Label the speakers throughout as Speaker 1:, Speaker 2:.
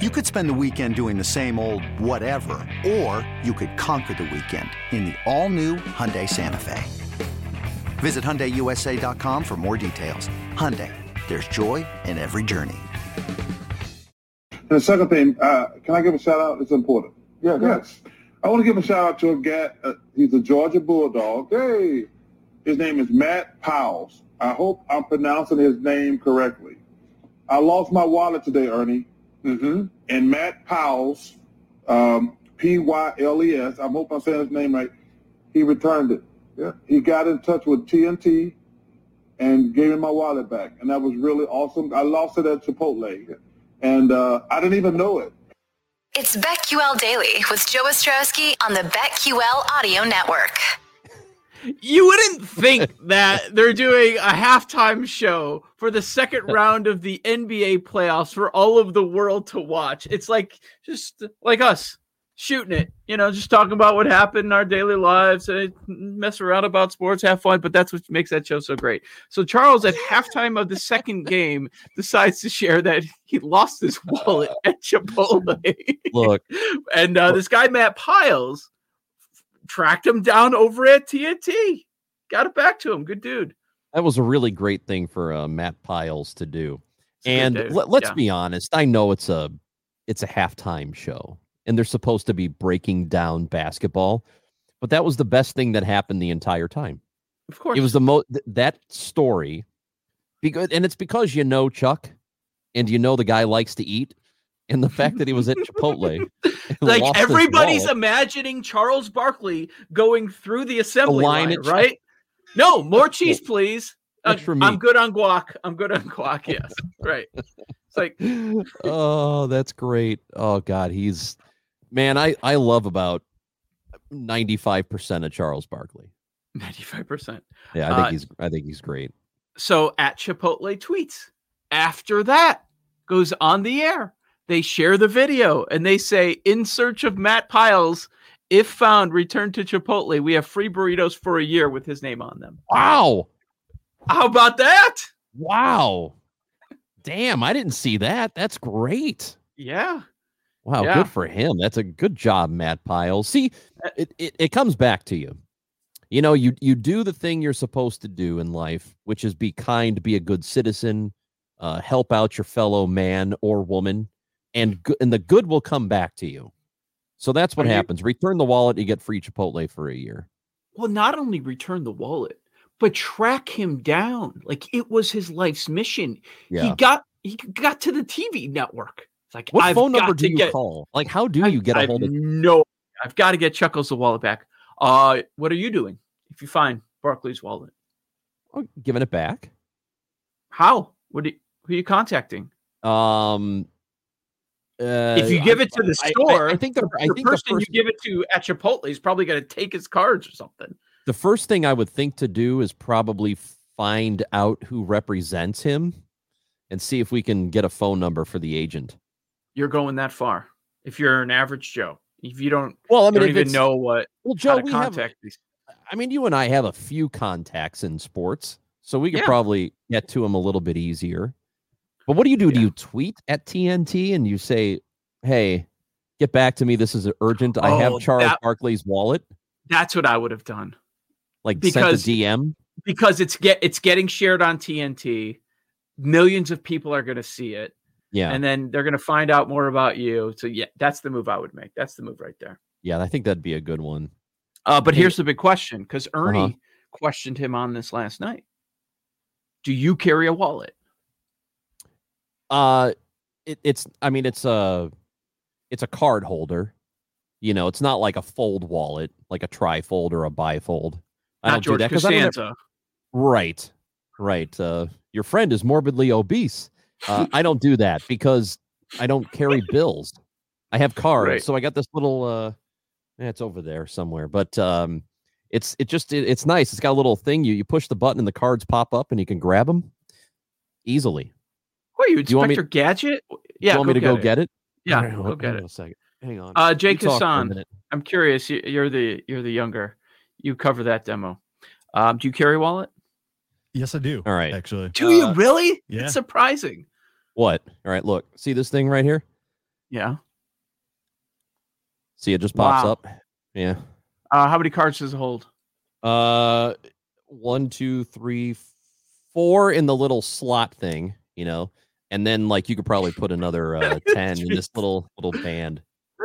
Speaker 1: You could spend the weekend doing the same old whatever, or you could conquer the weekend in the all-new Hyundai Santa Fe. Visit HyundaiUSA.com for more details. Hyundai, there's joy in every journey.
Speaker 2: And the second thing, uh, can I give a shout out? It's important. Yeah, yes. I want to give a shout out to a guy. Uh, he's a Georgia Bulldog. Hey, his name is Matt Powles. I hope I'm pronouncing his name correctly. I lost my wallet today, Ernie. Mm-hmm. And Matt Powles, um, P-Y-L-E-S, I hope I'm saying his name right, he returned it. Yeah. He got in touch with TNT and gave me my wallet back. And that was really awesome. I lost it at Chipotle. And uh, I didn't even know it.
Speaker 3: It's BetQL Daily with Joe Ostrowski on the BetQL Audio Network.
Speaker 4: You wouldn't think that they're doing a halftime show for the second round of the NBA playoffs for all of the world to watch. It's like just like us shooting it, you know, just talking about what happened in our daily lives, and mess around about sports, have fun. But that's what makes that show so great. So Charles, at halftime of the second game, decides to share that he lost his wallet at Chipotle.
Speaker 5: Look,
Speaker 4: and uh, this guy Matt Pyles tracked him down over at TNT. Got it back to him. Good dude.
Speaker 5: That was a really great thing for uh, Matt Pyles to do. And let, us
Speaker 4: yeah.
Speaker 5: be honest, I know it's a it's a halftime show and they're supposed to be breaking down basketball, but that was the best thing that happened the entire time.
Speaker 4: Of course.
Speaker 5: It was the most th- that story because and it's because you know Chuck and you know the guy likes to eat and the fact that he was at Chipotle.
Speaker 4: like everybody's imagining Charles Barkley going through the assembly line, line right? No, more cheese, please. Uh, I'm good on guac. I'm good on guac. Yes, right. It's like,
Speaker 5: oh, that's great. Oh God, he's man. I I love about ninety five percent of Charles Barkley.
Speaker 4: Ninety five percent.
Speaker 5: Yeah, I think uh, he's. I think he's great.
Speaker 4: So at Chipotle tweets after that goes on the air they share the video and they say, in search of Matt Pyles, if found, return to Chipotle. We have free burritos for a year with his name on them.
Speaker 5: Wow.
Speaker 4: How about that?
Speaker 5: Wow. Damn, I didn't see that. That's great.
Speaker 4: Yeah.
Speaker 5: Wow,
Speaker 4: yeah.
Speaker 5: good for him. That's a good job, Matt Pyles. See, it, it, it comes back to you. You know, you you do the thing you're supposed to do in life, which is be kind, be a good citizen, uh, help out your fellow man or woman and go- and the good will come back to you. So that's what
Speaker 4: Are you-
Speaker 5: happens. Return the wallet, you get free Chipotle for a year.
Speaker 4: Well, not only return the wallet, but track him down. Like it was his life's mission.
Speaker 5: Yeah.
Speaker 4: He got he got to the TV network. It's like
Speaker 5: What
Speaker 4: I've
Speaker 5: phone number
Speaker 4: got
Speaker 5: do you
Speaker 4: get,
Speaker 5: call? Like, how do you get a hold of?
Speaker 4: no. I've got to get Chuckles the wallet back. Uh, what are you doing if you find Barkley's wallet?
Speaker 5: Oh, giving it back.
Speaker 4: How? What? Do you, who are you contacting?
Speaker 5: Um, uh,
Speaker 4: if you give it to the
Speaker 5: I- I-
Speaker 4: store,
Speaker 5: I, think the, I
Speaker 4: the
Speaker 5: think the
Speaker 4: person
Speaker 5: first,
Speaker 4: you give it to at Chipotle is probably going to take his cards or something.
Speaker 5: the first thing I would think to do is probably find out who represents him and see if we can get a phone number for the agent.
Speaker 4: You're going that far. If you're an average Joe, if you don't,
Speaker 5: Well, I mean,
Speaker 4: don't even know what
Speaker 5: Well, Joe, we have.
Speaker 4: contact these.
Speaker 5: I mean, you and I have a few contacts in sports, so we could
Speaker 4: Yeah.
Speaker 5: probably get to him a little bit easier. But what do you do? Do you tweet at TNT and you say, "Hey, get back to me. This is urgent. I have
Speaker 4: Oh,
Speaker 5: Charles
Speaker 4: that-
Speaker 5: Barkley's wallet."
Speaker 4: That's what I would have done
Speaker 5: Like
Speaker 4: Because-
Speaker 5: sent a DM.
Speaker 4: because it's get it's getting shared on TNT. Millions of people are going to see it.
Speaker 5: Yeah.
Speaker 4: and then they're going to find out more about you. So yeah, that's the move I would make. That's the move right there.
Speaker 5: yeah, I think that'd be a good one.
Speaker 4: Uh, but
Speaker 5: Hey-
Speaker 4: here's the big question because Ernie
Speaker 5: Uh-huh.
Speaker 4: questioned him on this last night. Do you carry a wallet?
Speaker 5: Uh it, it's I mean it's a it's a card holder. You know, it's not like a fold wallet, like a trifold or a bifold. I
Speaker 4: Not
Speaker 5: don't
Speaker 4: George
Speaker 5: do that
Speaker 4: Costanza.
Speaker 5: Right. Right. Uh your friend is morbidly obese. Uh I don't do that because I don't carry bills. I have cards.
Speaker 4: Right.
Speaker 5: So I got this little uh it's over there somewhere. But um it's it just it, it's nice. It's got a little thing you you push the button and the cards pop up and you can grab them easily.
Speaker 4: What are you,
Speaker 5: Do you want me-
Speaker 4: Gadget? Yeah,
Speaker 5: you want me to go
Speaker 4: it.
Speaker 5: get it?
Speaker 4: Yeah,
Speaker 5: All right,
Speaker 4: go get it.
Speaker 5: on A second. Hang on.
Speaker 4: Uh, Jake
Speaker 5: You talk for a
Speaker 4: Hassan. I'm curious. you- You're the you're the younger. You cover that demo. Um, do you carry wallet?
Speaker 6: Yes, I do.
Speaker 5: All right.
Speaker 6: Actually.
Speaker 4: Do
Speaker 5: Uh,
Speaker 4: you really?
Speaker 6: yeah.
Speaker 4: It's surprising.
Speaker 5: What? All right, look. See this thing right here?
Speaker 4: Yeah.
Speaker 5: See it just pops
Speaker 4: Wow.
Speaker 5: up. Yeah.
Speaker 4: Uh, how many cards does it hold?
Speaker 5: Uh one, two, three, four in the little slot thing, you know. And then like you could probably put another uh 10 in this little little band.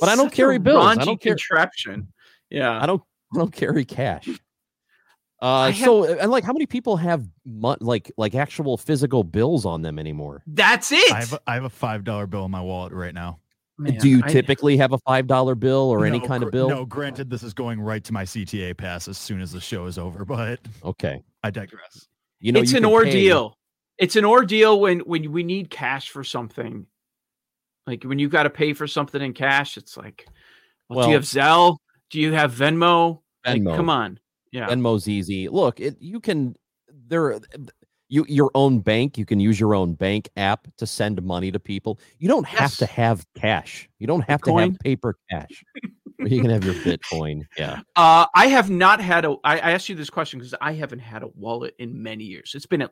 Speaker 5: But I don't carry bills. I don't care-
Speaker 4: Contraption. Yeah.
Speaker 5: I don't I don't carry cash. Uh
Speaker 4: have-
Speaker 5: so and like how many people have mon- like like actual physical bills on them anymore?
Speaker 4: That's it.
Speaker 6: I have a, I have a five dollar bill in my wallet right now.
Speaker 4: Man,
Speaker 5: Do you
Speaker 4: I-
Speaker 5: typically have a five dollar bill or any kind of bill?
Speaker 6: No, granted, this is going right to my CTA pass as soon as the show is over, but
Speaker 5: Okay.
Speaker 6: I digress.
Speaker 5: You know
Speaker 4: it's
Speaker 5: you
Speaker 4: an
Speaker 5: can pay-
Speaker 4: ordeal. It's an ordeal when when we need cash for something. Like when you've got to pay for something in cash, it's like, well, do you have Zelle? Do you have Venmo? Like,
Speaker 5: Venmo.
Speaker 4: come on. Yeah.
Speaker 5: Venmo's easy. Look, it you can there you your own bank, you can use your own bank app to send money to people. You don't have to have cash. You don't have to have paper cash. You can have your Bitcoin. Yeah.
Speaker 4: Uh, I have not had a. I, I asked you this question because I haven't had a wallet in many years. It's been at.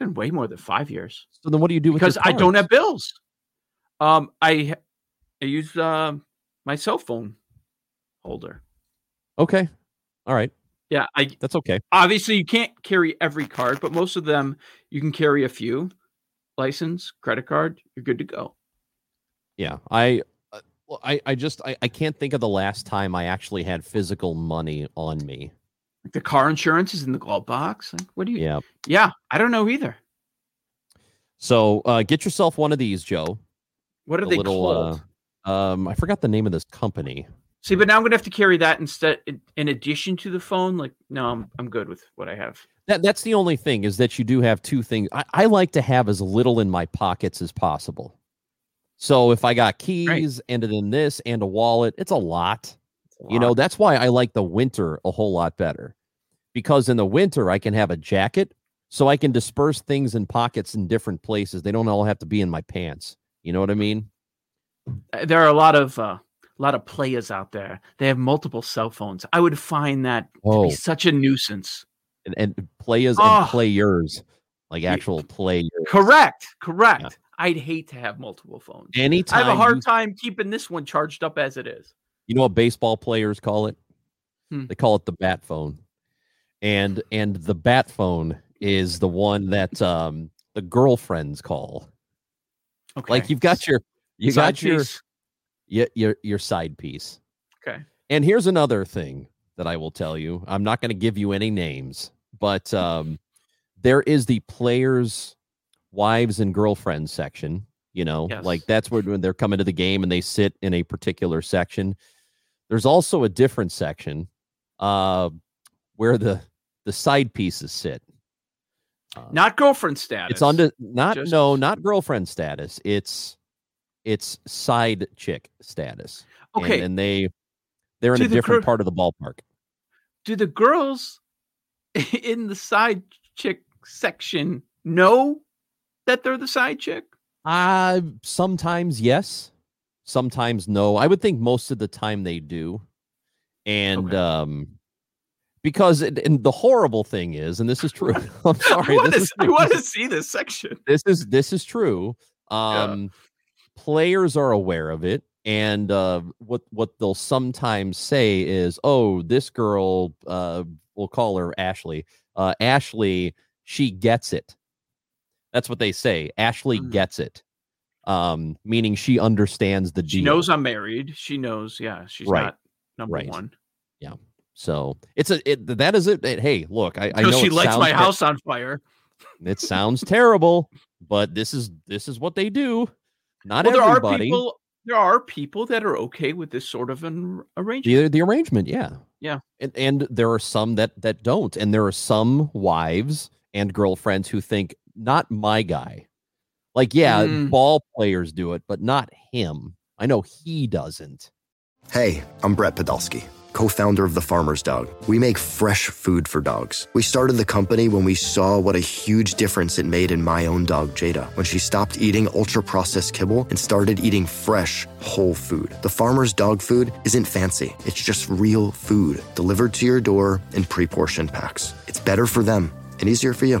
Speaker 4: Been way more than five years
Speaker 5: So then what do you do with
Speaker 4: because I don't have bills. Um, I I use um my cell phone holder.
Speaker 5: Okay. All right.
Speaker 4: Yeah, I
Speaker 5: That's okay.
Speaker 4: obviously you can't carry every card, but most of them you can carry a few. License, credit card, you're good to go.
Speaker 5: Yeah. I uh, well, I, I just I, I can't think of the last time I actually had physical money on me.
Speaker 4: Like the car insurance is in the glove box. Like, what do you?
Speaker 5: Yeah.
Speaker 4: yeah, I don't know either.
Speaker 5: So uh, get yourself one of these, Joe.
Speaker 4: What are
Speaker 5: a
Speaker 4: they
Speaker 5: little,
Speaker 4: called?
Speaker 5: uh, um, I forgot the name of this company.
Speaker 4: See, but now I'm gonna have to carry that instead, in, in addition to the phone. Like, no, I'm I'm good with what I have.
Speaker 5: That that's the only thing is that you do have two things. I, I like to have as little in my pockets as possible. So if I got keys and then this and a wallet, it's a lot. You know, that's why I like the winter a whole lot better. Because in the winter I can have a jacket so I can disperse things in pockets in different places. They don't all have to be in my pants. You know what I mean?
Speaker 4: Uh, there are a lot of uh, a lot of players out there. They have multiple cell phones. I would find that to
Speaker 5: Oh,
Speaker 4: be such a nuisance.
Speaker 5: and, and players
Speaker 4: Oh.
Speaker 5: and players, like actual players.
Speaker 4: Correct, correct. I'd hate to have multiple phones.
Speaker 5: Anytime I
Speaker 4: have a hard
Speaker 5: you-
Speaker 4: time keeping this one charged up as it is.
Speaker 5: You know what baseball players call it?
Speaker 4: Hmm.
Speaker 5: They call it the bat phone. And and the bat phone is the one that um the girlfriends call.
Speaker 4: Okay,
Speaker 5: Like you've got your you
Speaker 4: Side
Speaker 5: got your,
Speaker 4: piece.
Speaker 5: your your your side piece.
Speaker 4: Okay.
Speaker 5: And here's another thing that I will tell you. I'm not going to give you any names, but um there is the players wives and girlfriends section, you know,
Speaker 4: Yes.
Speaker 5: like that's where when they're coming to the game and they sit in a particular section. There's also a different section uh where the the side pieces sit. Uh,
Speaker 4: Not girlfriend status.
Speaker 5: it's under not
Speaker 4: just-
Speaker 5: no, not girlfriend status. It's it's side chick status. And-
Speaker 4: Okay.
Speaker 5: and, they they're in
Speaker 4: Do
Speaker 5: a
Speaker 4: the
Speaker 5: different
Speaker 4: gir-
Speaker 5: part of the ballpark.
Speaker 4: Do the girls in the side chick section know that they're the side chick?
Speaker 5: Uh sometimes yes, sometimes no. I would think most of the time they do. And
Speaker 4: Okay.
Speaker 5: um because it, and the horrible thing is, and this is true. I'm sorry.
Speaker 4: I want, to, I want to see this section.
Speaker 5: this is this is true. Um players are aware of it and uh what what they'll sometimes say is, "Oh, this girl uh we'll call her Ashley. Uh Ashley, she gets it." That's what they say. Ashley
Speaker 4: Mm.
Speaker 5: gets it. Um, meaning she understands the
Speaker 4: She knows I'm married. She knows, yeah, she's
Speaker 5: Right.
Speaker 4: not number
Speaker 5: Right.
Speaker 4: one. Yeah.
Speaker 5: So it's a it, that is it. it- Hey, look, I, I know
Speaker 4: she lights my
Speaker 5: ter-
Speaker 4: house on fire.
Speaker 5: It sounds terrible, but this is this is what they do. Not
Speaker 4: well, there are
Speaker 5: everybody.
Speaker 4: people. There are people that are okay with this sort of an arrangement.
Speaker 5: the the arrangement, yeah,
Speaker 4: Yeah.
Speaker 5: and and there are some that that don't, and there are some wives and girlfriends who think not my guy. Like, yeah,
Speaker 4: Mm.
Speaker 5: ball players do it, but not him. I know he doesn't.
Speaker 7: Hey, I'm Brett Podolsky, co founder of The Farmer's Dog. We make fresh food for dogs. We started the company when we saw what a huge difference it made in my own dog, Jada, when she stopped eating ultra processed kibble and started eating fresh, whole food. The Farmer's Dog food isn't fancy, it's just real food delivered to your door in pre portioned packs. It's better for them and easier for you.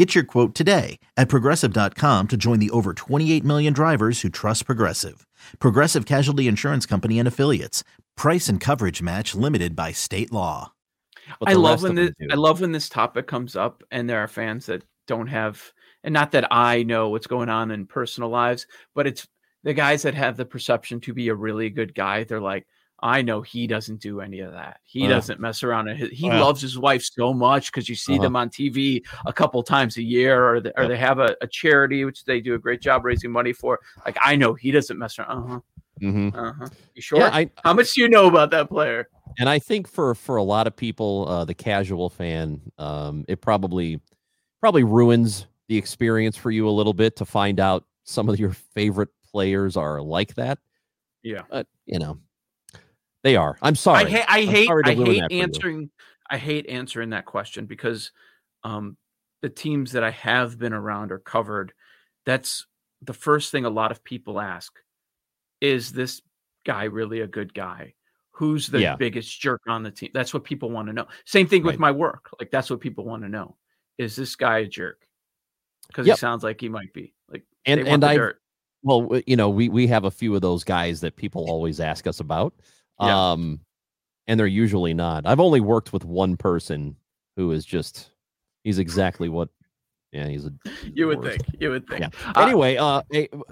Speaker 8: Get your quote today at progressive.com to join the over 28 million drivers who trust Progressive. Progressive Casualty Insurance Company and Affiliates. Price and coverage match limited by state law.
Speaker 4: I love when this, I love when this topic comes up, and there are fans that don't have, and not that I know what's going on in personal lives, but it's the guys that have the perception to be a really good guy. They're like, I know he doesn't do any of that. He
Speaker 5: Uh.
Speaker 4: doesn't mess around. He he
Speaker 5: Well.
Speaker 4: loves his wife so much because you see
Speaker 5: Uh-huh.
Speaker 4: them on TV a couple times a year, or they, or they have a, a charity which they do a great job raising money for. Like I know he doesn't mess around. Uh huh.
Speaker 5: Mhm.
Speaker 4: Uh huh. You sure?
Speaker 5: Yeah, I,
Speaker 4: How much do you know about that player?
Speaker 5: and I think for for a lot of people, uh, the casual fan, um, it probably probably ruins the experience for you a little bit to find out some of your favorite players are like that.
Speaker 4: Yeah.
Speaker 5: But you know, they are. I'm sorry.
Speaker 4: I, ha- I hate I hate
Speaker 5: that for you.
Speaker 4: answering I hate answering that question because um the teams that I have been around or covered that's the first thing a lot of people ask is this guy really a good guy who's the
Speaker 5: Yeah.
Speaker 4: biggest jerk on the team that's what people want to know same thing with my work like that's what people want to know is this guy a jerk because
Speaker 5: Yep.
Speaker 4: he sounds like he might be like
Speaker 5: And and I
Speaker 4: dirt.
Speaker 5: well, you know, we we have a few of those guys that people always ask us about.
Speaker 4: Yeah.
Speaker 5: Um and they're usually not. I've only worked with one person who is just he's exactly what yeah, he's a
Speaker 4: you would think you would think
Speaker 5: Yeah.
Speaker 4: Uh,
Speaker 5: Anyway, uh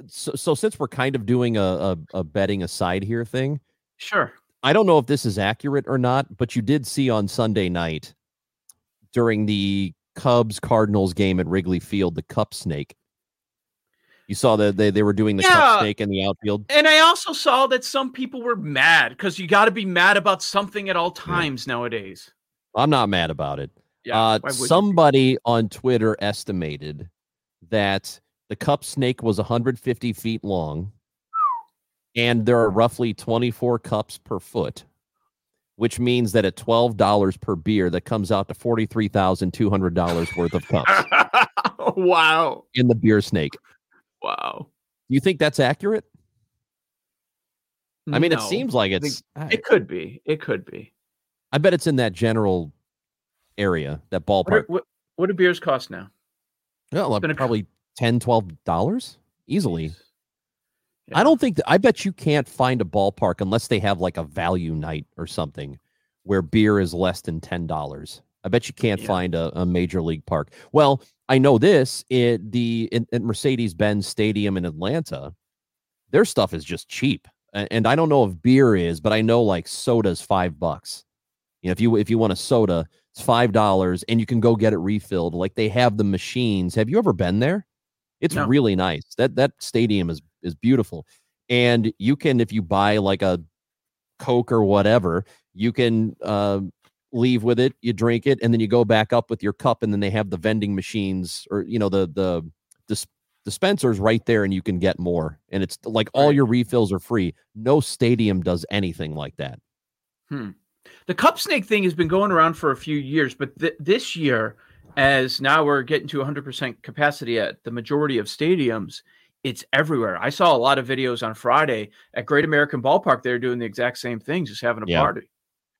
Speaker 5: so, so since we're kind of doing a, a a betting aside here thing,
Speaker 4: sure
Speaker 5: I don't know if this is accurate or not, but you did see on Sunday night during the Cubs Cardinals game at Wrigley Field the cup snake. You saw that they, they were doing the
Speaker 4: Yeah.
Speaker 5: cup snake in the outfield.
Speaker 4: And I also saw that some people were mad because you got to be mad about something at all times nowadays.
Speaker 5: I'm not mad about it.
Speaker 4: Yeah,
Speaker 5: uh,
Speaker 4: why would you be?
Speaker 5: somebody on Twitter estimated that the cup snake was 150 feet long, and there are roughly 24 cups per foot, which means that at $12 per beer, that comes out to $43,200 worth of cups
Speaker 4: wow,
Speaker 5: in the beer snake.
Speaker 4: Wow.
Speaker 5: Do you think that's accurate? I mean, it seems like
Speaker 4: think
Speaker 5: it's.
Speaker 4: It could be. It could be.
Speaker 5: I bet it's in that general area, that
Speaker 4: What,
Speaker 5: ballpark.
Speaker 4: are, what, what do beers cost now?
Speaker 5: Well, uh,
Speaker 4: been a cou-
Speaker 5: probably 10 $12 easily.
Speaker 4: Yeah.
Speaker 5: I don't think that I bet you can't find a ballpark unless they have like a value night or something where beer is less than ten dollars. I bet you can't
Speaker 4: Yeah.
Speaker 5: find a, a major league park. Well, I know this it the in, in Mercedes Benz Stadium in Atlanta, their stuff is just cheap. A- And I don't know if beer is, but I know like soda's five bucks. You know, if you if you want a soda, it's five dollars and you can go get it refilled. Like they have the machines. Have you ever been there? It's
Speaker 4: No.
Speaker 5: really nice. That that stadium is is beautiful. And you can if you buy like a Coke or whatever, you can uh, leave with it, you drink it, and then you go back up with your cup, and then they have the vending machines or you know the the dis- dispensers right there, and you can get more. And it's like all your refills are free. No stadium does anything like that.
Speaker 4: Hmm. The cup snake thing has been going around for a few years, but th- this year, as now we're getting to 100% capacity at the majority of stadiums, it's everywhere. I saw a lot of videos on Friday at Great American Ballpark. They're doing the exact same thing, just having a
Speaker 5: Yeah.
Speaker 4: party.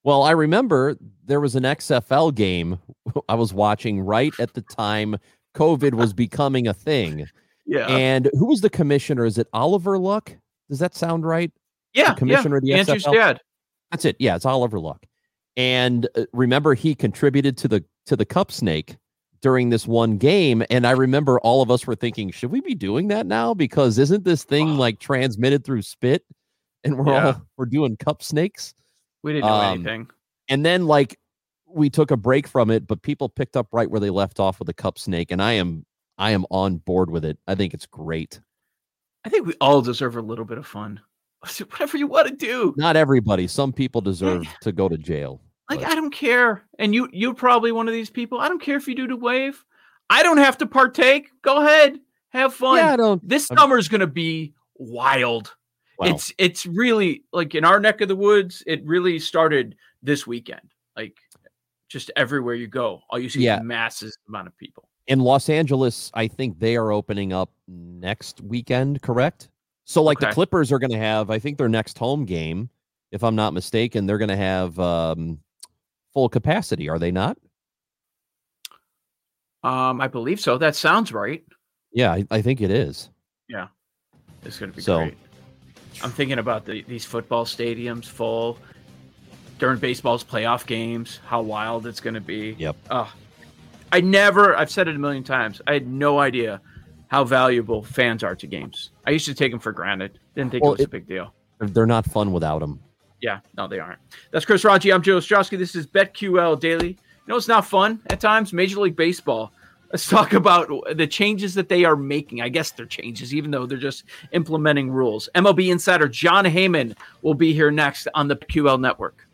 Speaker 5: Well, I remember there was an XFL game I was watching right at the time COVID was becoming a thing.
Speaker 4: Yeah.
Speaker 5: And who was the commissioner? Is it Oliver Luck? Does that sound right?
Speaker 4: yeah.
Speaker 5: commissioner of the
Speaker 4: yeah. Andrew's
Speaker 5: XFL?
Speaker 4: dad.
Speaker 5: That's it. Yeah, it's Oliver Luck. And uh, remember, he contributed to the to the cup snake during this one game. And I remember all of us were thinking, should we be doing that now? Because isn't this thing like transmitted through spit? And we're
Speaker 4: Yeah.
Speaker 5: all we're doing cup snakes.
Speaker 4: We didn't know
Speaker 5: Um,
Speaker 4: anything.
Speaker 5: And then like we took a break from it, but people picked up right where they left off with the cup snake. And I am I am on board with it. I think it's great.
Speaker 4: I think we all deserve a little bit of fun. Whatever you want to do.
Speaker 5: Not everybody. Some people deserve to go to jail.
Speaker 4: Like
Speaker 5: but-
Speaker 4: I don't care. And you you're probably one of these people. I don't care if you do the wave. I don't have to partake. Go ahead. Have fun.
Speaker 5: Yeah, I don't.
Speaker 4: this
Speaker 5: I'm-
Speaker 4: summer's gonna be wild. It's it's really like in our neck of the woods, it really started this weekend. Like just everywhere you go, all you see
Speaker 5: Yeah.
Speaker 4: is masses amount of people.
Speaker 5: in Los Angeles, I think they are opening up next weekend, correct? So like the Clippers are going to have, I think their next home game, if I'm not mistaken, they're going to have um, full capacity, are they not?
Speaker 4: Um, I believe so. That sounds right.
Speaker 5: Yeah, I, I think it is.
Speaker 4: Yeah, it's gonna be
Speaker 5: So-
Speaker 4: great. I'm thinking about the, these football stadiums full during baseball's playoff games. How wild it's gonna be.
Speaker 5: Yep.
Speaker 4: Oh, I never. I've said it a million times. I had no idea how valuable fans are to games. I used to take them for granted. Didn't think
Speaker 5: Well,
Speaker 4: it was
Speaker 5: it-
Speaker 4: a big deal.
Speaker 5: They're- They're not fun without them.
Speaker 4: Yeah, no, they aren't. That's Chris Raji. I'm Joe Ostrowski. This is BetQL Daily. You know, it's not fun at times. Major League Baseball. Let's talk about the changes that they are making. I guess they're changes, even though they're just implementing rules. MLB insider Jon Heyman will be here next on the QL Network.